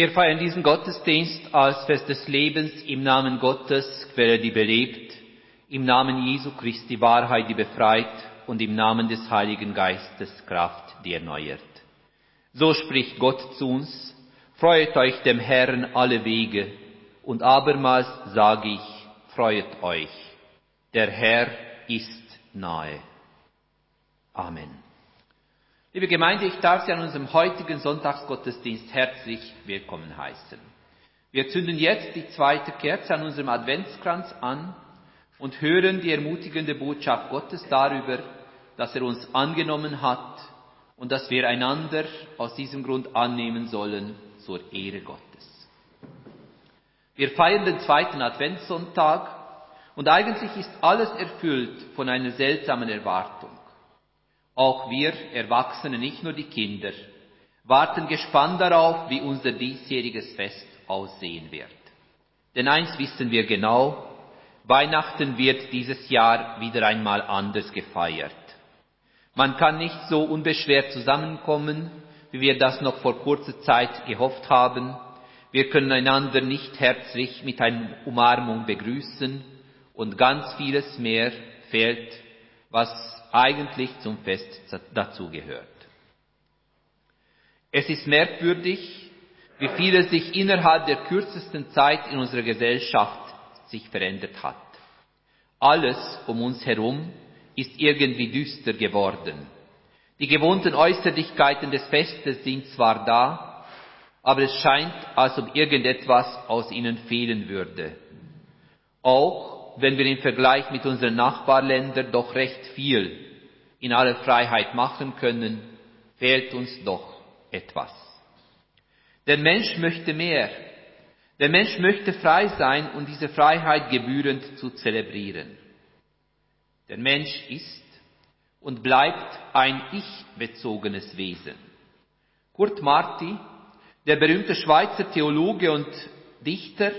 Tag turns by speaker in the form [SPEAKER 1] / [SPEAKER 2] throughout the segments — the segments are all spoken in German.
[SPEAKER 1] Wir feiern diesen Gottesdienst als Fest des Lebens im Namen Gottes, Quelle, die belebt, im Namen Jesu Christi Wahrheit, die befreit und im Namen des Heiligen Geistes Kraft, die erneuert. So spricht Gott zu uns, freut euch dem Herrn alle Wege, und abermals sage ich, freut euch, der Herr ist nahe. Amen. Liebe Gemeinde, ich darf Sie an unserem heutigen Sonntagsgottesdienst herzlich willkommen heißen. Wir zünden jetzt die zweite Kerze an unserem Adventskranz an und hören die ermutigende Botschaft Gottes darüber, dass er uns angenommen hat und dass wir einander aus diesem Grund annehmen sollen zur Ehre Gottes. Wir feiern den zweiten Adventssonntag und eigentlich ist alles erfüllt von einer seltsamen Erwartung. Auch wir Erwachsene, nicht nur die Kinder, warten gespannt darauf, wie unser diesjähriges Fest aussehen wird. Denn eins wissen wir genau, Weihnachten wird dieses Jahr wieder einmal anders gefeiert. Man kann nicht so unbeschwert zusammenkommen, wie wir das noch vor kurzer Zeit gehofft haben. Wir können einander nicht herzlich mit einer Umarmung begrüßen und ganz vieles mehr fehlt, was eigentlich zum Fest dazugehört. Es ist merkwürdig, wie viele sich innerhalb der kürzesten Zeit in unserer Gesellschaft sich verändert hat. Alles um uns herum ist irgendwie düster geworden. Die gewohnten Äußerlichkeiten des Festes sind zwar da, aber es scheint, als ob irgendetwas aus ihnen fehlen würde. Auch wenn wir im Vergleich mit unseren Nachbarländern doch recht viel in aller Freiheit machen können, fehlt uns doch etwas. Der Mensch möchte mehr. Der Mensch möchte frei sein und diese Freiheit gebührend zu zelebrieren. Der Mensch ist und bleibt ein ich-bezogenes Wesen. Kurt Marti, der berühmte Schweizer Theologe und Dichter,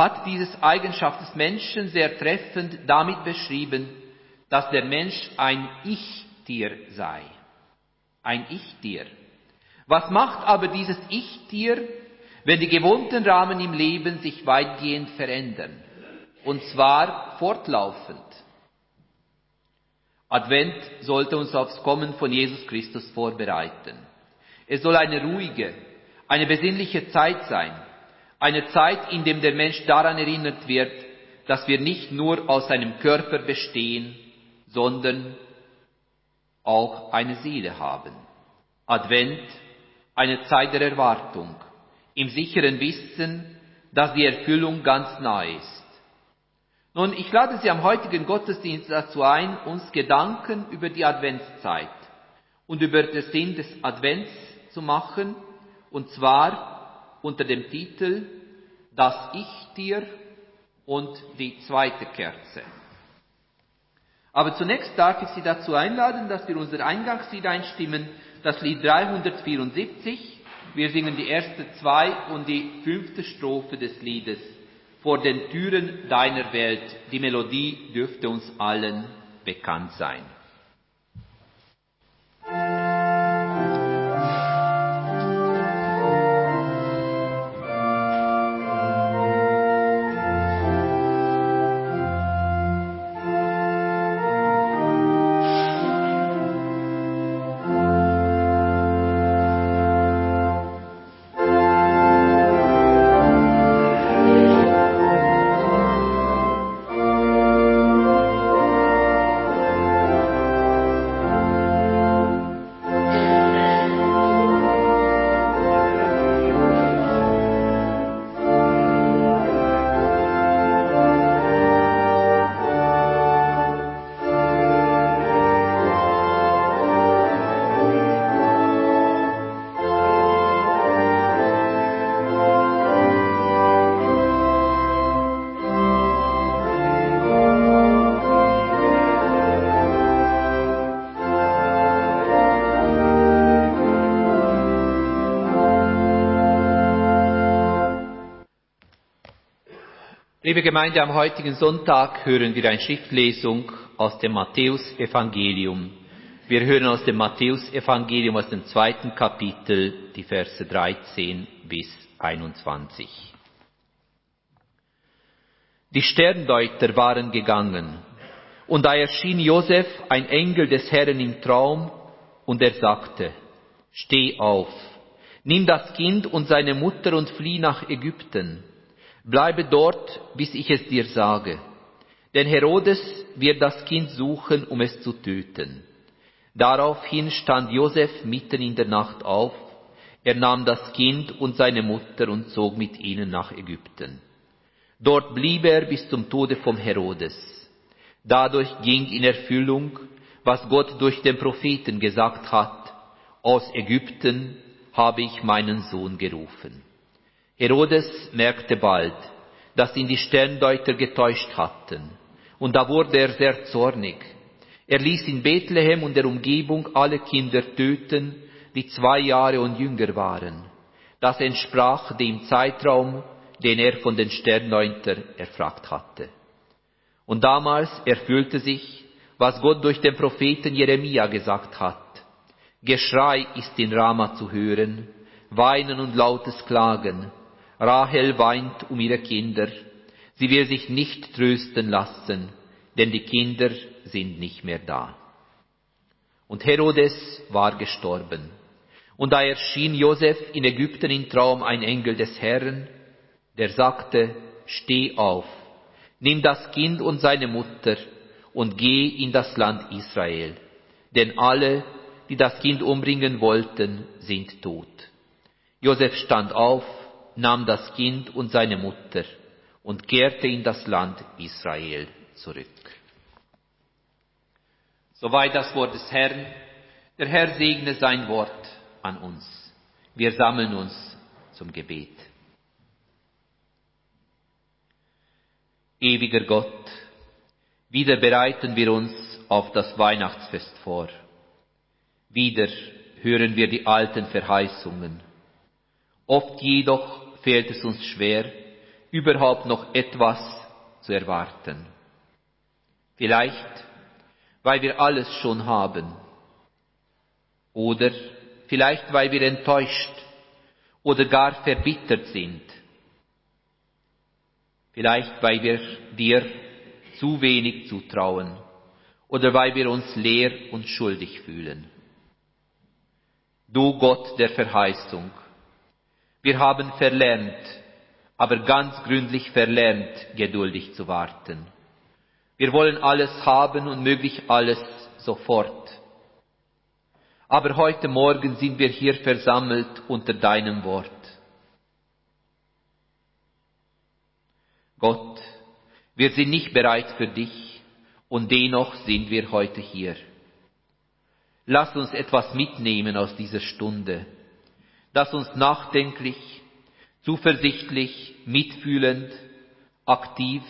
[SPEAKER 1] hat diese Eigenschaft des Menschen sehr treffend damit beschrieben, dass der Mensch ein Ich-Tier sei. Ein Ich-Tier. Was macht aber dieses Ich-Tier, wenn die gewohnten Rahmen im Leben sich weitgehend verändern? Und zwar fortlaufend. Advent sollte uns aufs Kommen von Jesus Christus vorbereiten. Es soll eine ruhige, eine besinnliche Zeit sein, eine Zeit, in der der Mensch daran erinnert wird, dass wir nicht nur aus seinem Körper bestehen, sondern auch eine Seele haben. Advent, eine Zeit der Erwartung, im sicheren Wissen, dass die Erfüllung ganz nahe ist. Nun, ich lade Sie am heutigen Gottesdienst dazu ein, uns Gedanken über die Adventszeit und über den Sinn des Advents zu machen, und zwar unter dem Titel Das Ich-Tier und die zweite Kerze. Aber zunächst darf ich Sie dazu einladen, dass wir unser Eingangslied einstimmen, das Lied 374. Wir singen die erste zwei und die fünfte Strophe des Liedes. Vor den Türen deiner Welt. Die Melodie dürfte uns allen bekannt sein. Liebe Gemeinde, am heutigen Sonntag hören wir eine Schriftlesung aus dem Matthäusevangelium. Wir hören aus dem Matthäusevangelium aus dem zweiten Kapitel die Verse 13 bis 21. Die Sterndeuter waren gegangen, und da erschien Josef ein Engel des Herrn im Traum, und er sagte, Steh auf, nimm das Kind und seine Mutter und flieh nach Ägypten. Bleibe dort, bis ich es dir sage. Denn Herodes wird das Kind suchen, um es zu töten. Daraufhin stand Josef mitten in der Nacht auf, er nahm das Kind und seine Mutter und zog mit ihnen nach Ägypten. Dort blieb er bis zum Tode vom Herodes. Dadurch ging in Erfüllung, was Gott durch den Propheten gesagt hat, aus Ägypten habe ich meinen Sohn gerufen. Herodes merkte bald, dass ihn die Sterndeuter getäuscht hatten, und da wurde er sehr zornig er ließ in Bethlehem und der Umgebung alle Kinder töten, die zwei Jahre und jünger waren. Das entsprach dem Zeitraum, den er von den Sternneunter erfragt hatte. Und damals erfüllte sich, was Gott durch den Propheten Jeremia gesagt hat. Geschrei ist in Rama zu hören, Weinen und lautes Klagen. Rahel weint um ihre Kinder. Sie will sich nicht trösten lassen, denn die Kinder sind nicht mehr da. Und Herodes war gestorben. Und da erschien Josef in Ägypten im Traum ein Engel des Herrn, der sagte, steh auf, nimm das Kind und seine Mutter und geh in das Land Israel, denn alle, die das Kind umbringen wollten, sind tot. Josef stand auf, nahm das Kind und seine Mutter und kehrte in das Land Israel zurück. Soweit das Wort des Herrn. Der Herr segne sein Wort an uns. Wir sammeln uns zum Gebet. Ewiger Gott, wieder bereiten wir uns auf das Weihnachtsfest vor. Wieder hören wir die alten Verheißungen. Oft jedoch fällt es uns schwer, überhaupt noch etwas zu erwarten. Vielleicht weil wir alles schon haben. Oder vielleicht weil wir enttäuscht oder gar verbittert sind. Vielleicht weil wir dir zu wenig zutrauen oder weil wir uns leer und schuldig fühlen. Du Gott der Verheißung, wir haben verlernt, aber ganz gründlich verlernt, geduldig zu warten. Wir wollen alles haben und möglich alles sofort. Aber heute Morgen sind wir hier versammelt unter deinem Wort. Gott, wir sind nicht bereit für dich und dennoch sind wir heute hier. Lass uns etwas mitnehmen aus dieser Stunde, das uns nachdenklich, zuversichtlich, mitfühlend, aktiv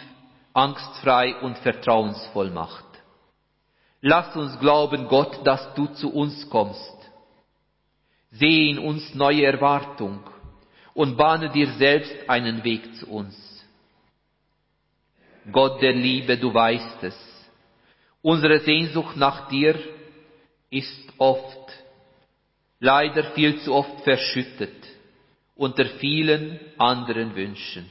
[SPEAKER 1] angstfrei und vertrauensvoll macht. Lass uns glauben, Gott, dass du zu uns kommst. Sehe in uns neue Erwartung und bahne dir selbst einen Weg zu uns. Gott der Liebe, du weißt es. Unsere Sehnsucht nach dir ist oft, leider viel zu oft verschüttet unter vielen anderen Wünschen.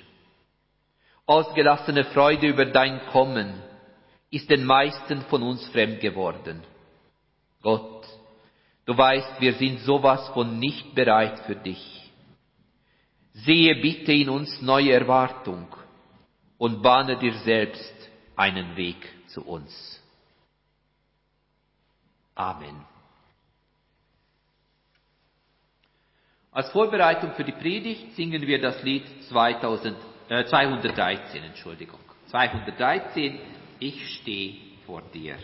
[SPEAKER 1] Ausgelassene Freude über dein Kommen ist den meisten von uns fremd geworden. Gott, du weißt, wir sind sowas von nicht bereit für dich. Sehe bitte in uns neue Erwartung und bahne dir selbst einen Weg zu uns. Amen. Als Vorbereitung für die Predigt singen wir das Lied 2000. 213, äh, Entschuldigung. 213, ich stehe vor dir.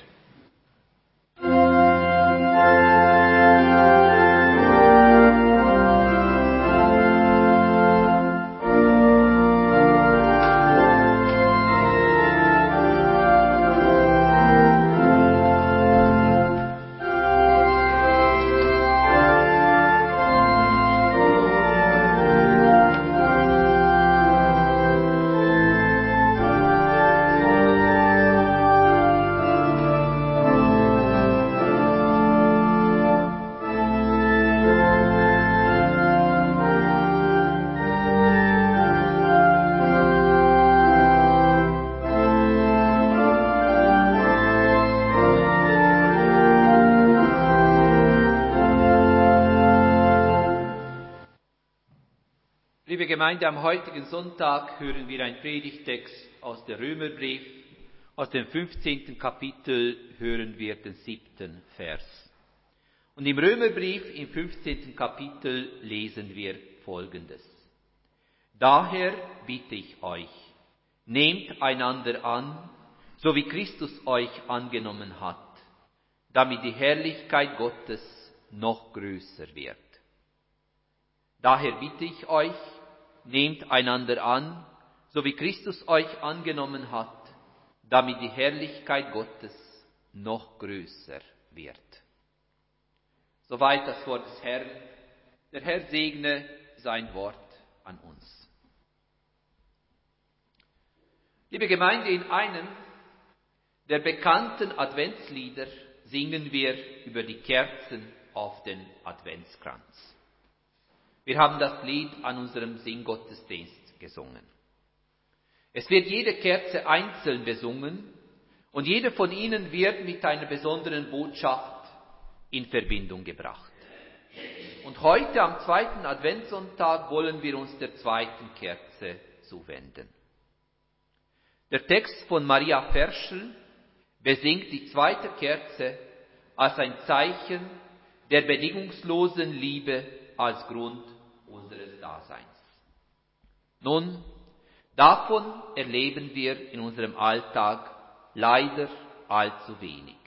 [SPEAKER 1] Gemeinde, am heutigen Sonntag hören wir einen Predigtext aus der Römerbrief. Aus dem 15. Kapitel hören wir den siebten Vers. Und im Römerbrief im 15. Kapitel lesen wir Folgendes. Daher bitte ich euch, nehmt einander an, so wie Christus euch angenommen hat, damit die Herrlichkeit Gottes noch größer wird. Daher bitte ich euch, nehmt einander an, so wie Christus euch angenommen hat, damit die Herrlichkeit Gottes noch größer wird. Soweit das Wort des Herrn. Der Herr segne sein Wort an uns. Liebe Gemeinde, in einem der bekannten Adventslieder singen wir über die Kerzen auf den Adventskranz. Wir haben das Lied an unserem Singgottesdienst gesungen. Es wird jede Kerze einzeln besungen und jede von ihnen wird mit einer besonderen Botschaft in Verbindung gebracht. Und heute am zweiten Adventssonntag wollen wir uns der zweiten Kerze zuwenden. Der Text von Maria Ferschel besingt die zweite Kerze als ein Zeichen der bedingungslosen Liebe als Grund unseres Daseins. Nun, davon erleben wir in unserem Alltag leider allzu wenig.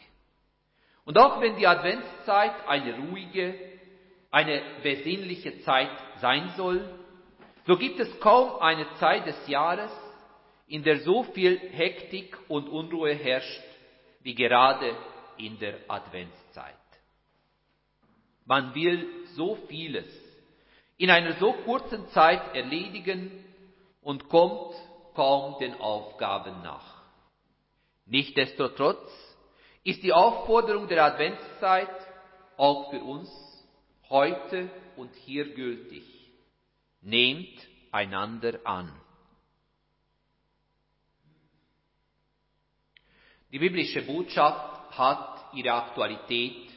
[SPEAKER 1] Und auch wenn die Adventszeit eine ruhige, eine besinnliche Zeit sein soll, so gibt es kaum eine Zeit des Jahres, in der so viel Hektik und Unruhe herrscht wie gerade in der Adventszeit. Man will so vieles in einer so kurzen Zeit erledigen und kommt kaum den Aufgaben nach. Nichtsdestotrotz ist die Aufforderung der Adventszeit auch für uns heute und hier gültig. Nehmt einander an. Die biblische Botschaft hat ihre Aktualität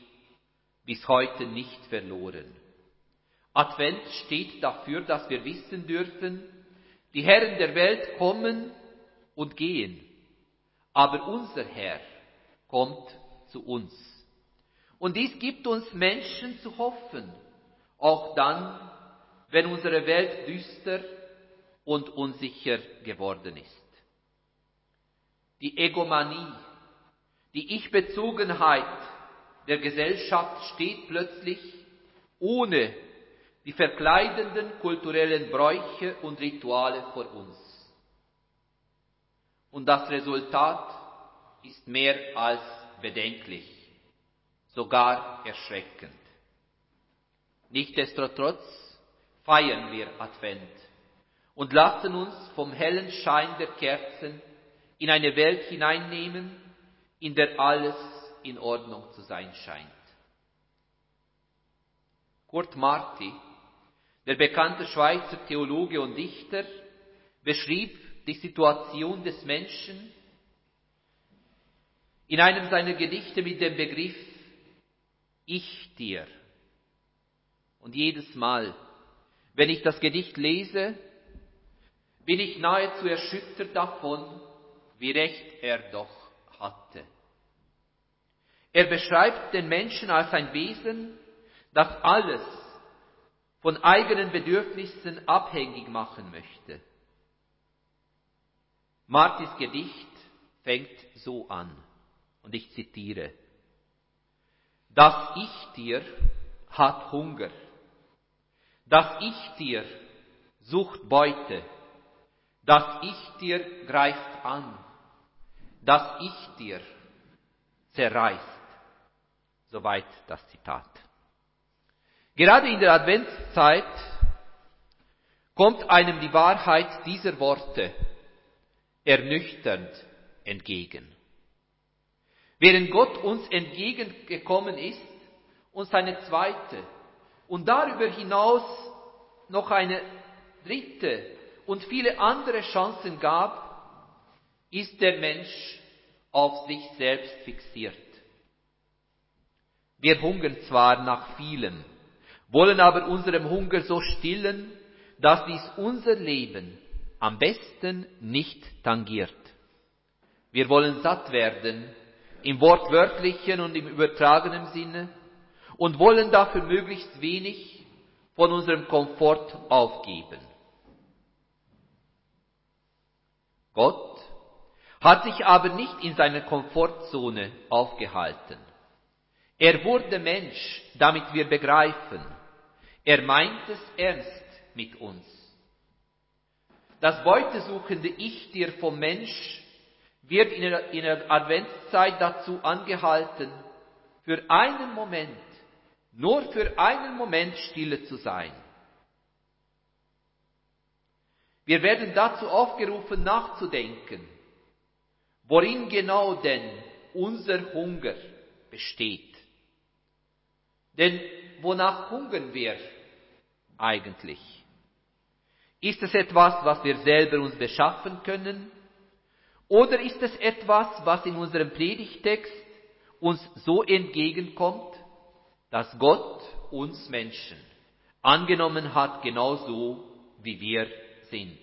[SPEAKER 1] bis heute nicht verloren. Advent steht dafür, dass wir wissen dürfen, die Herren der Welt kommen und gehen, aber unser Herr kommt zu uns. Und dies gibt uns Menschen zu hoffen, auch dann, wenn unsere Welt düster und unsicher geworden ist. Die Egomanie, die Ich-Bezogenheit der Gesellschaft steht plötzlich ohne die verkleidenden kulturellen Bräuche und Rituale vor uns. Und das Resultat ist mehr als bedenklich, sogar erschreckend. Nichtsdestotrotz feiern wir Advent und lassen uns vom hellen Schein der Kerzen in eine Welt hineinnehmen, in der alles in Ordnung zu sein scheint. Kurt Marti der bekannte Schweizer Theologe und Dichter beschrieb die Situation des Menschen in einem seiner Gedichte mit dem Begriff Ich dir. Und jedes Mal, wenn ich das Gedicht lese, bin ich nahezu erschüttert davon, wie recht er doch hatte. Er beschreibt den Menschen als ein Wesen, das alles von eigenen Bedürfnissen abhängig machen möchte. Martis Gedicht fängt so an, und ich zitiere, Das Ich dir hat Hunger, das Ich dir sucht Beute, das Ich dir greift an, das Ich dir zerreißt. Soweit das Zitat. Gerade in der Adventszeit kommt einem die Wahrheit dieser Worte ernüchternd entgegen. Während Gott uns entgegengekommen ist, uns eine zweite und darüber hinaus noch eine dritte und viele andere Chancen gab, ist der Mensch auf sich selbst fixiert. Wir hungern zwar nach vielem, wollen aber unserem Hunger so stillen, dass dies unser Leben am besten nicht tangiert. Wir wollen satt werden, im wortwörtlichen und im übertragenen Sinne, und wollen dafür möglichst wenig von unserem Komfort aufgeben. Gott hat sich aber nicht in seiner Komfortzone aufgehalten. Er wurde Mensch, damit wir begreifen, er meint es ernst mit uns. Das beutesuchende Ich dir vom Mensch wird in der Adventszeit dazu angehalten, für einen Moment, nur für einen Moment stille zu sein. Wir werden dazu aufgerufen nachzudenken, worin genau denn unser Hunger besteht. Denn wonach hungern wir eigentlich? Ist es etwas, was wir selber uns beschaffen können? Oder ist es etwas, was in unserem Predigtext uns so entgegenkommt, dass Gott uns Menschen angenommen hat, genauso wie wir sind?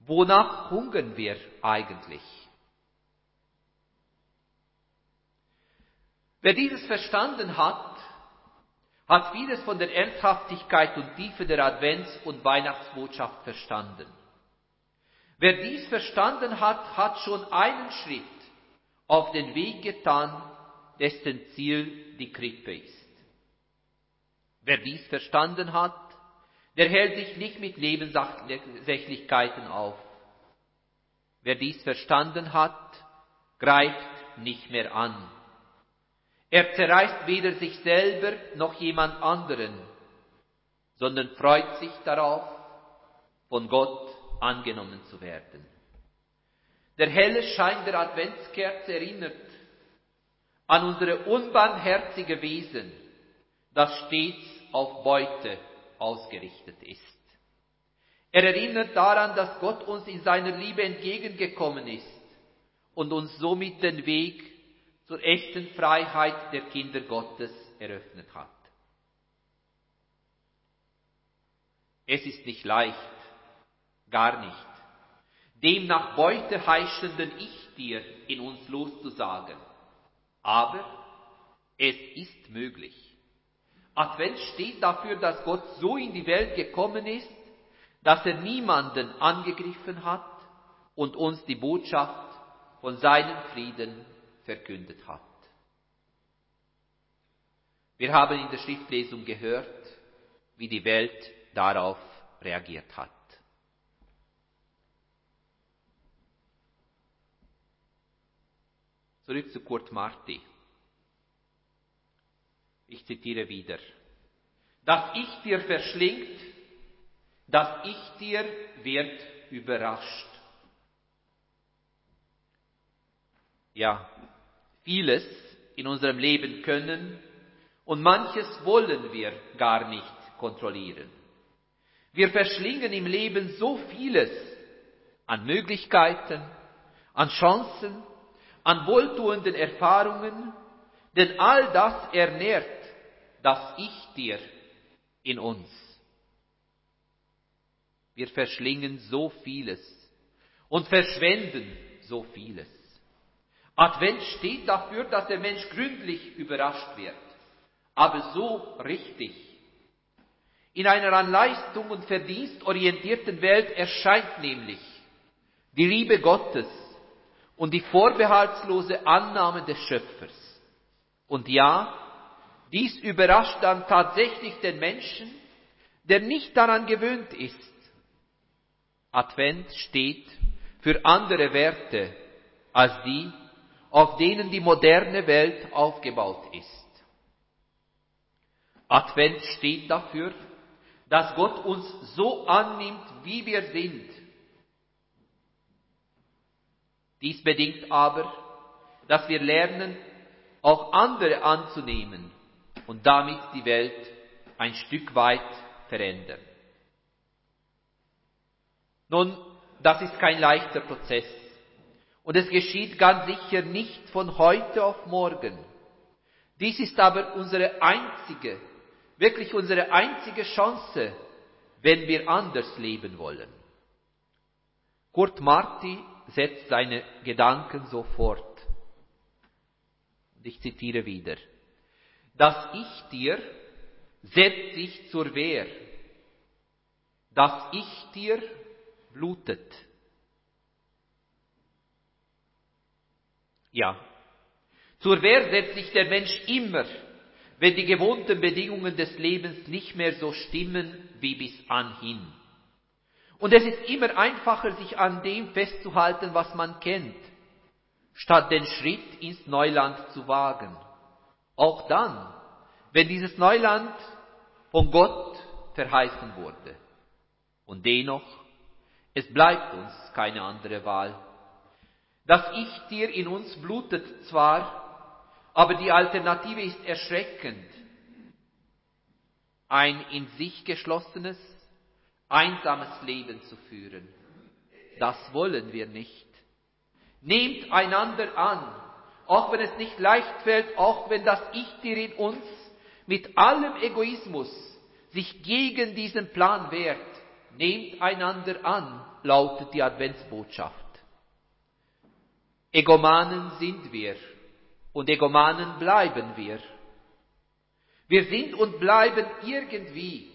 [SPEAKER 1] Wonach hungern wir eigentlich? Wer dieses verstanden hat, hat vieles von der Ernsthaftigkeit und Tiefe der Advents- und Weihnachtsbotschaft verstanden. Wer dies verstanden hat, hat schon einen Schritt auf den Weg getan, dessen Ziel die Krippe ist. Wer dies verstanden hat, der hält sich nicht mit Nebensächlichkeiten auf. Wer dies verstanden hat, greift nicht mehr an. Er zerreißt weder sich selber noch jemand anderen, sondern freut sich darauf, von Gott angenommen zu werden. Der helle Schein der Adventskerze erinnert an unsere unbarmherzige Wesen, das stets auf Beute ausgerichtet ist. Er erinnert daran, dass Gott uns in seiner Liebe entgegengekommen ist und uns somit den Weg zur echten Freiheit der Kinder Gottes eröffnet hat. Es ist nicht leicht, gar nicht, dem nach Beute heischenden Ich dir in uns loszusagen. Aber es ist möglich. Advent steht dafür, dass Gott so in die Welt gekommen ist, dass er niemanden angegriffen hat und uns die Botschaft von seinem Frieden verkündet hat. Wir haben in der Schriftlesung gehört, wie die Welt darauf reagiert hat. Zurück zu Kurt Marti. Ich zitiere wieder. Das Ich dir verschlingt, das Ich dir wird überrascht. Ja, vieles in unserem Leben können und manches wollen wir gar nicht kontrollieren. Wir verschlingen im Leben so vieles an Möglichkeiten, an Chancen, an wohltuenden Erfahrungen, denn all das ernährt das Ich dir in uns. Wir verschlingen so vieles und verschwenden so vieles. Advent steht dafür, dass der Mensch gründlich überrascht wird, aber so richtig. In einer an Leistung und Verdienst orientierten Welt erscheint nämlich die Liebe Gottes und die vorbehaltslose Annahme des Schöpfers. Und ja, dies überrascht dann tatsächlich den Menschen, der nicht daran gewöhnt ist. Advent steht für andere Werte als die, auf denen die moderne Welt aufgebaut ist. Advent steht dafür, dass Gott uns so annimmt, wie wir sind. Dies bedingt aber, dass wir lernen, auch andere anzunehmen und damit die Welt ein Stück weit verändern. Nun, das ist kein leichter Prozess. Und es geschieht ganz sicher nicht von heute auf morgen. Dies ist aber unsere einzige, wirklich unsere einzige Chance, wenn wir anders leben wollen. Kurt Marti setzt seine Gedanken so fort. Ich zitiere wieder. Das Ich dir setzt sich zur Wehr. Das Ich dir blutet. Ja, zur Wehr setzt sich der Mensch immer, wenn die gewohnten Bedingungen des Lebens nicht mehr so stimmen wie bis anhin. Und es ist immer einfacher, sich an dem festzuhalten, was man kennt, statt den Schritt ins Neuland zu wagen. Auch dann, wenn dieses Neuland von Gott verheißen wurde. Und dennoch, es bleibt uns keine andere Wahl. Das Ich dir in uns blutet zwar, aber die Alternative ist erschreckend. Ein in sich geschlossenes, einsames Leben zu führen. Das wollen wir nicht. Nehmt einander an, auch wenn es nicht leicht fällt, auch wenn das Ich dir in uns mit allem Egoismus sich gegen diesen Plan wehrt. Nehmt einander an, lautet die Adventsbotschaft. Egomanen sind wir und Egomanen bleiben wir. Wir sind und bleiben irgendwie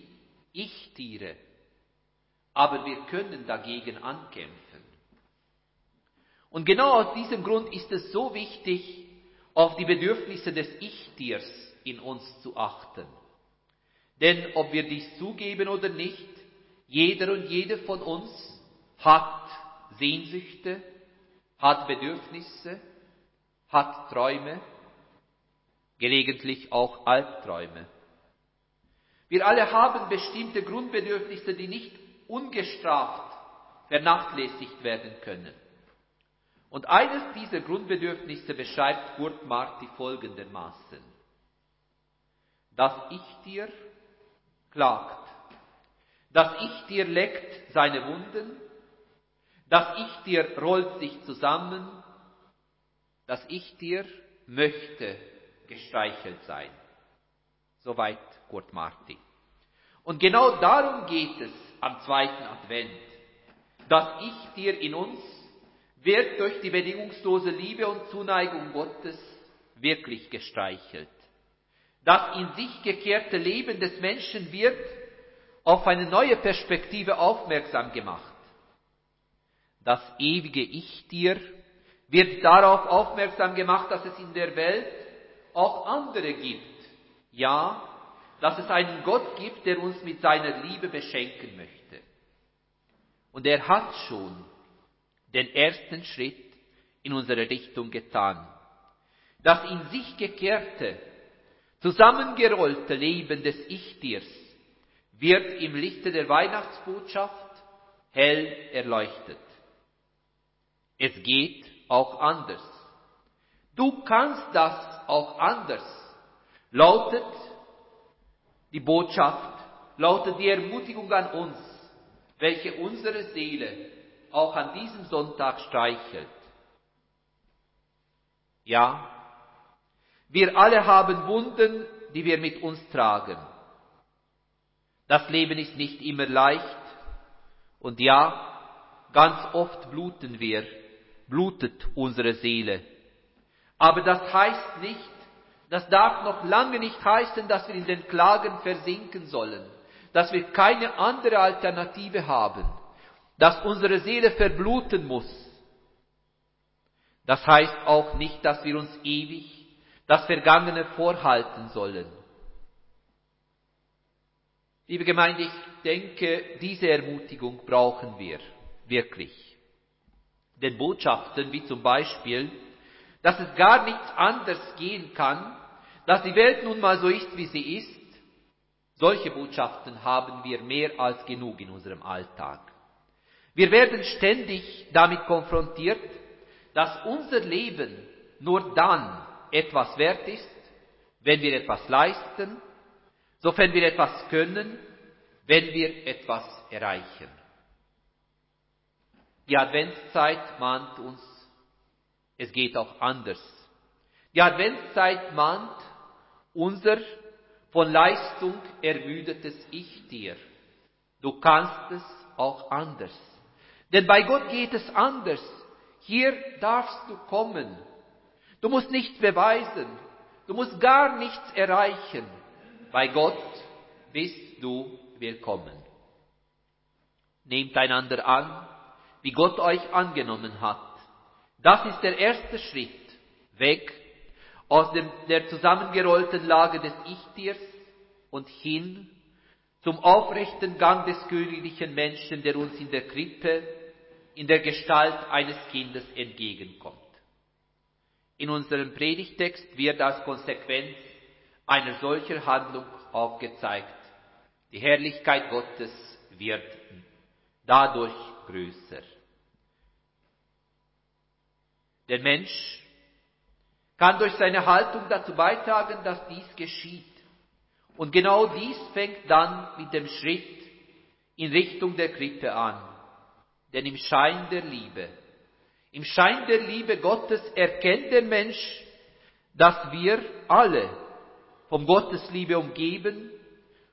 [SPEAKER 1] Ich-Tiere, aber wir können dagegen ankämpfen. Und genau aus diesem Grund ist es so wichtig, auf die Bedürfnisse des Ich-Tiers in uns zu achten. Denn ob wir dies zugeben oder nicht, jeder und jede von uns hat Sehnsüchte, hat Bedürfnisse, hat Träume, gelegentlich auch Albträume. Wir alle haben bestimmte Grundbedürfnisse, die nicht ungestraft vernachlässigt werden können. Und eines dieser Grundbedürfnisse beschreibt Kurt Marti folgendermaßen. Das Ich dir klagt, das Ich dir leckt seine Wunden, das Ich dir rollt sich zusammen, das Ich dir möchte gestreichelt sein. Soweit Kurt Marti. Und genau darum geht es am zweiten Advent. Das Ich dir in uns wird durch die bedingungslose Liebe und Zuneigung Gottes wirklich gestreichelt. Das in sich gekehrte Leben des Menschen wird auf eine neue Perspektive aufmerksam gemacht. Das ewige Ich dir wird darauf aufmerksam gemacht, dass es in der Welt auch andere gibt. Ja, dass es einen Gott gibt, der uns mit seiner Liebe beschenken möchte. Und er hat schon den ersten Schritt in unsere Richtung getan. Das in sich gekehrte, zusammengerollte Leben des Ich-Tiers wird im Lichte der Weihnachtsbotschaft hell erleuchtet. Es geht auch anders. Du kannst das auch anders. Lautet die Botschaft, lautet die Ermutigung an uns, welche unsere Seele auch an diesem Sonntag streichelt. Ja, wir alle haben Wunden, die wir mit uns tragen. Das Leben ist nicht immer leicht und ja, ganz oft bluten wir blutet unsere Seele. Aber das heißt nicht, das darf noch lange nicht heißen, dass wir in den Klagen versinken sollen, dass wir keine andere Alternative haben, dass unsere Seele verbluten muss. Das heißt auch nicht, dass wir uns ewig das Vergangene vorhalten sollen. Liebe Gemeinde, ich denke, diese Ermutigung brauchen wir wirklich den Botschaften, wie zum Beispiel, dass es gar nichts anders gehen kann, dass die Welt nun mal so ist, wie sie ist. Solche Botschaften haben wir mehr als genug in unserem Alltag. Wir werden ständig damit konfrontiert, dass unser Leben nur dann etwas wert ist, wenn wir etwas leisten, sofern wir etwas können, wenn wir etwas erreichen. Die Adventszeit mahnt uns, es geht auch anders. Die Adventszeit mahnt unser von Leistung ermüdetes Ich dir. Du kannst es auch anders. Denn bei Gott geht es anders. Hier darfst du kommen. Du musst nichts beweisen. Du musst gar nichts erreichen. Bei Gott bist du willkommen. Nehmt einander an, wie Gott euch angenommen hat. Das ist der erste Schritt. Weg aus dem, der zusammengerollten Lage des Ich-Tiers und hin zum aufrechten Gang des königlichen Menschen, der uns in der Krippe in der Gestalt eines Kindes entgegenkommt. In unserem Predigtext wird als Konsequenz einer solcher Handlung aufgezeigt. Die Herrlichkeit Gottes wird dadurch größer. Der Mensch kann durch seine Haltung dazu beitragen, dass dies geschieht. Und genau dies fängt dann mit dem Schritt in Richtung der Krippe an. Denn im Schein der Liebe, im Schein der Liebe Gottes erkennt der Mensch, dass wir alle vom Gottesliebe umgeben,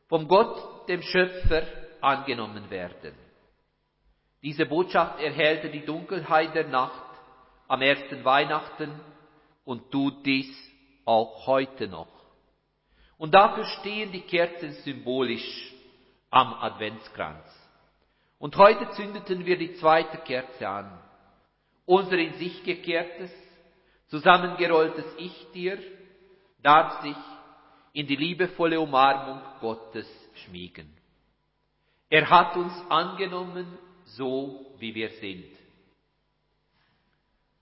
[SPEAKER 1] vom Gott, dem Schöpfer, angenommen werden. Diese Botschaft erhellte die Dunkelheit der Nacht am ersten Weihnachten und tut dies auch heute noch. Und dafür stehen die Kerzen symbolisch am Adventskranz. Und heute zündeten wir die zweite Kerze an. Unser in sich gekehrtes, zusammengerolltes Ich-Tier darf sich in die liebevolle Umarmung Gottes schmiegen. Er hat uns angenommen, so wie wir sind.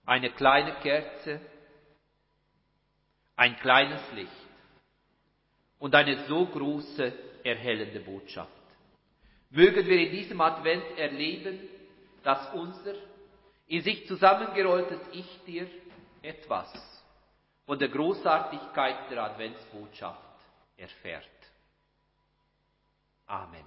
[SPEAKER 1] Eine kleine Kerze, ein kleines Licht und eine so große erhellende Botschaft. Mögen wir in diesem Advent erleben, dass unser in sich zusammengerolltes Ich dir etwas von der Großartigkeit der Adventsbotschaft erfährt. Amen.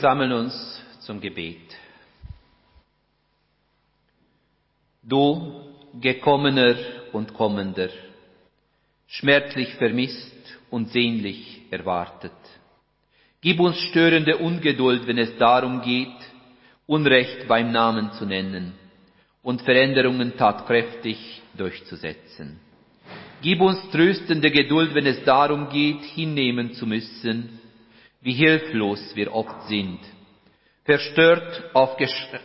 [SPEAKER 1] Wir sammeln uns zum Gebet. Du, gekommener und kommender, schmerzlich vermisst und sehnlich erwartet. Gib uns störende Ungeduld, wenn es darum geht, Unrecht beim Namen zu nennen und Veränderungen tatkräftig durchzusetzen. Gib uns tröstende Geduld, wenn es darum geht, hinnehmen zu müssen, wie hilflos wir oft sind, verstört auf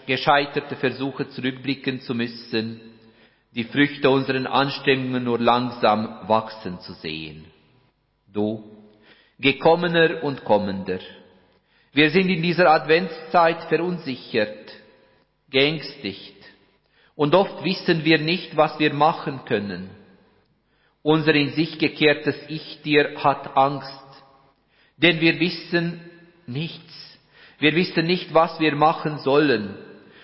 [SPEAKER 1] gescheiterte Versuche zurückblicken zu müssen, die Früchte unseren Anstrengungen nur langsam wachsen zu sehen. Du, gekommener und kommender. Wir sind in dieser Adventszeit verunsichert, geängstigt und oft wissen wir nicht, was wir machen können. Unser in sich gekehrtes Ich dir hat Angst, denn wir wissen nichts. Wir wissen nicht, was wir machen sollen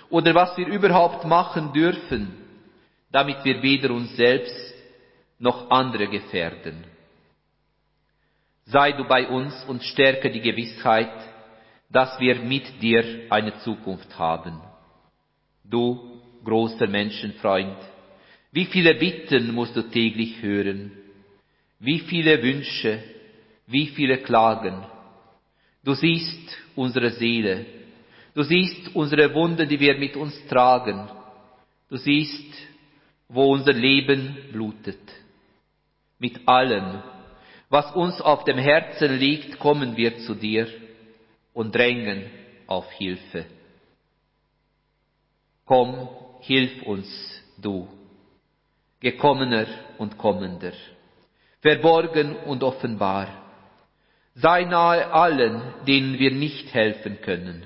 [SPEAKER 1] oder was wir überhaupt machen dürfen, damit wir weder uns selbst noch andere gefährden. Sei du bei uns und stärke die Gewissheit, dass wir mit dir eine Zukunft haben. Du, großer Menschenfreund, wie viele Bitten musst du täglich hören, wie viele Wünsche, wie viele Klagen. Du siehst unsere Seele, du siehst unsere Wunden, die wir mit uns tragen, du siehst, wo unser Leben blutet. Mit allem, was uns auf dem Herzen liegt, kommen wir zu dir und drängen auf Hilfe. Komm, hilf uns, du, gekommener und kommender, verborgen und offenbar. Sei nahe allen, denen wir nicht helfen können.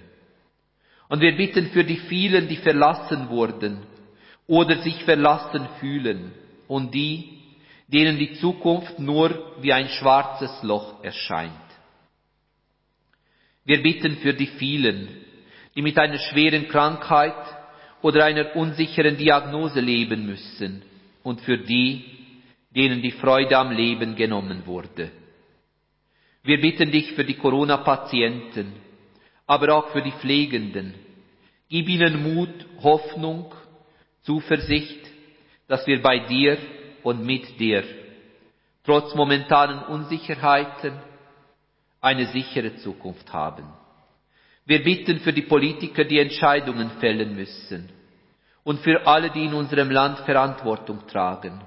[SPEAKER 1] Und wir bitten für die vielen, die verlassen wurden oder sich verlassen fühlen und die, denen die Zukunft nur wie ein schwarzes Loch erscheint. Wir bitten für die vielen, die mit einer schweren Krankheit oder einer unsicheren Diagnose leben müssen und für die, denen die Freude am Leben genommen wurde. Wir bitten dich für die Corona-Patienten, aber auch für die Pflegenden. Gib ihnen Mut, Hoffnung, Zuversicht, dass wir bei dir und mit dir, trotz momentanen Unsicherheiten, eine sichere Zukunft haben. Wir bitten für die Politiker, die Entscheidungen fällen müssen und für alle, die in unserem Land Verantwortung tragen.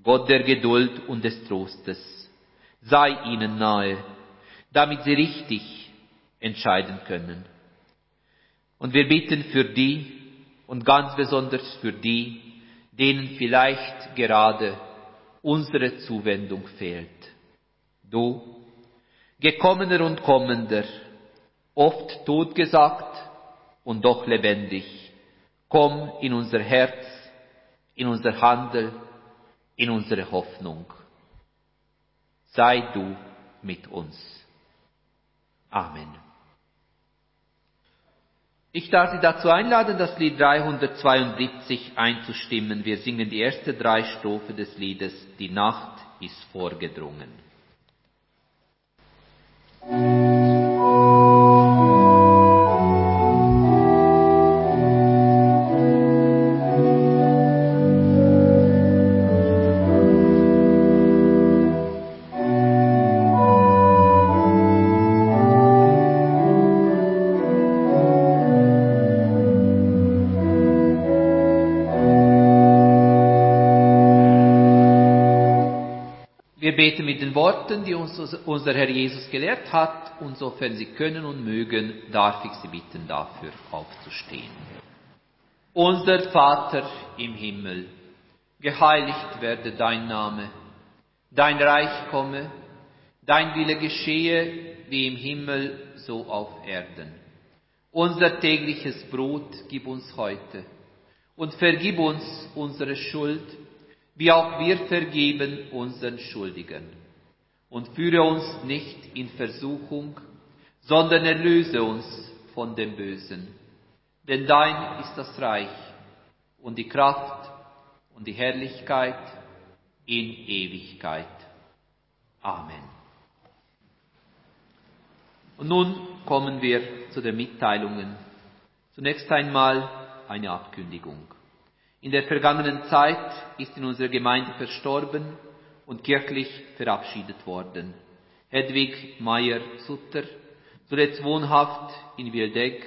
[SPEAKER 1] Gott der Geduld und des Trostes, sei ihnen nahe, damit sie richtig entscheiden können. Und wir bitten für die und ganz besonders für die, denen vielleicht gerade unsere Zuwendung fehlt. Du, gekommener und kommender, oft totgesagt und doch lebendig, Komm in unser Herz, in unser Handel, in unsere Hoffnung. Sei du mit uns. Amen. Ich darf Sie dazu einladen, das Lied 372 einzustimmen. Wir singen die erste drei Strophe des Liedes Die Nacht ist vorgedrungen. beten Worten, die uns unser Herr Jesus gelehrt hat, und sofern Sie können und mögen, darf ich Sie bitten, dafür aufzustehen. Unser Vater im Himmel, geheiligt werde dein Name, dein Reich komme, dein Wille geschehe, wie im Himmel, so auf Erden. Unser tägliches Brot gib uns heute und vergib uns unsere Schuld, wie auch wir vergeben unseren Schuldigen. Und führe uns nicht in Versuchung, sondern erlöse uns von dem Bösen. Denn dein ist das Reich und die Kraft und die Herrlichkeit in Ewigkeit. Amen. Und nun kommen wir zu den Mitteilungen. Zunächst einmal eine Abkündigung. In der vergangenen Zeit ist in unserer Gemeinde verstorben und kirchlich verabschiedet worden. Hedwig Meyer-Sutter, zuletzt wohnhaft in Wildeck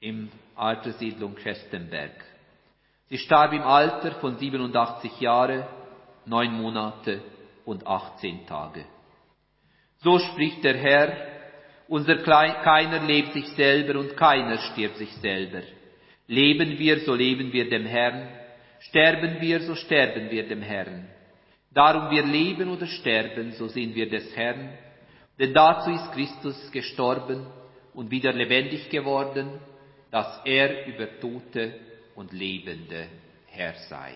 [SPEAKER 1] im Alterssiedlung Chestenberg. Sie starb im Alter von 87 Jahre, neun Monate und 18 Tage. So spricht der Herr, unser keiner lebt sich selber und keiner stirbt sich selber. Leben wir, so leben wir dem Herrn, sterben wir, so sterben wir dem Herrn. Darum wir leben oder sterben, so sind wir des Herrn, denn dazu ist Christus gestorben und wieder lebendig geworden, dass er über Tote und Lebende Herr sei.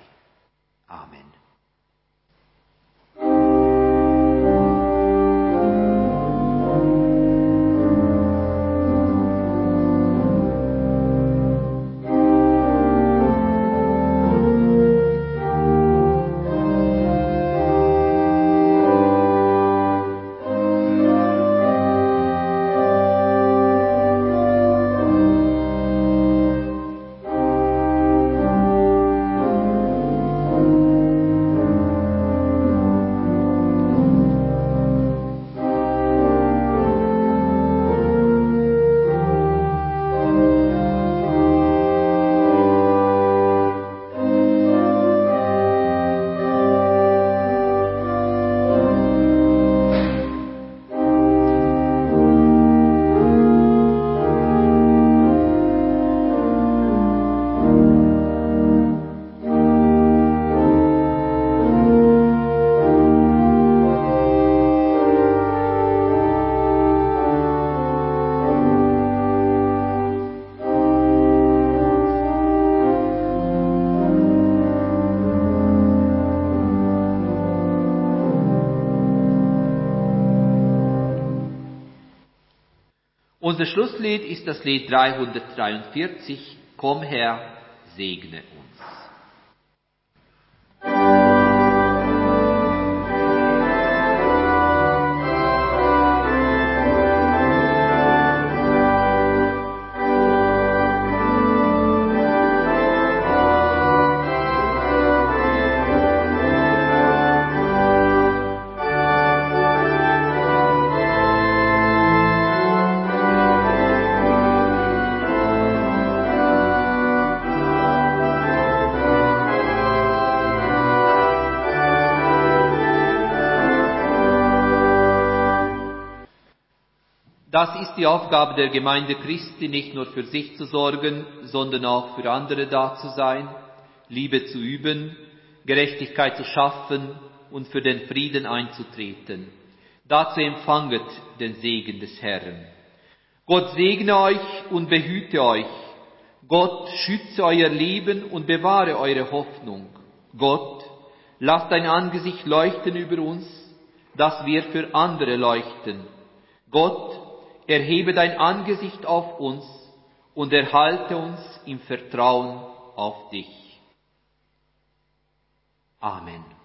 [SPEAKER 1] Amen. Schlusslied ist das Lied 343, Komm Herr, segne die Aufgabe der Gemeinde Christi, nicht nur für sich zu sorgen, sondern auch für andere da zu sein, Liebe zu üben, Gerechtigkeit zu schaffen und für den Frieden einzutreten. Dazu empfanget den Segen des Herrn. Gott segne euch und behüte euch. Gott schütze euer Leben und bewahre eure Hoffnung. Gott, lasst dein Angesicht leuchten über uns, dass wir für andere leuchten. Gott, erhebe dein Angesicht auf uns und erhalte uns im Vertrauen auf dich. Amen.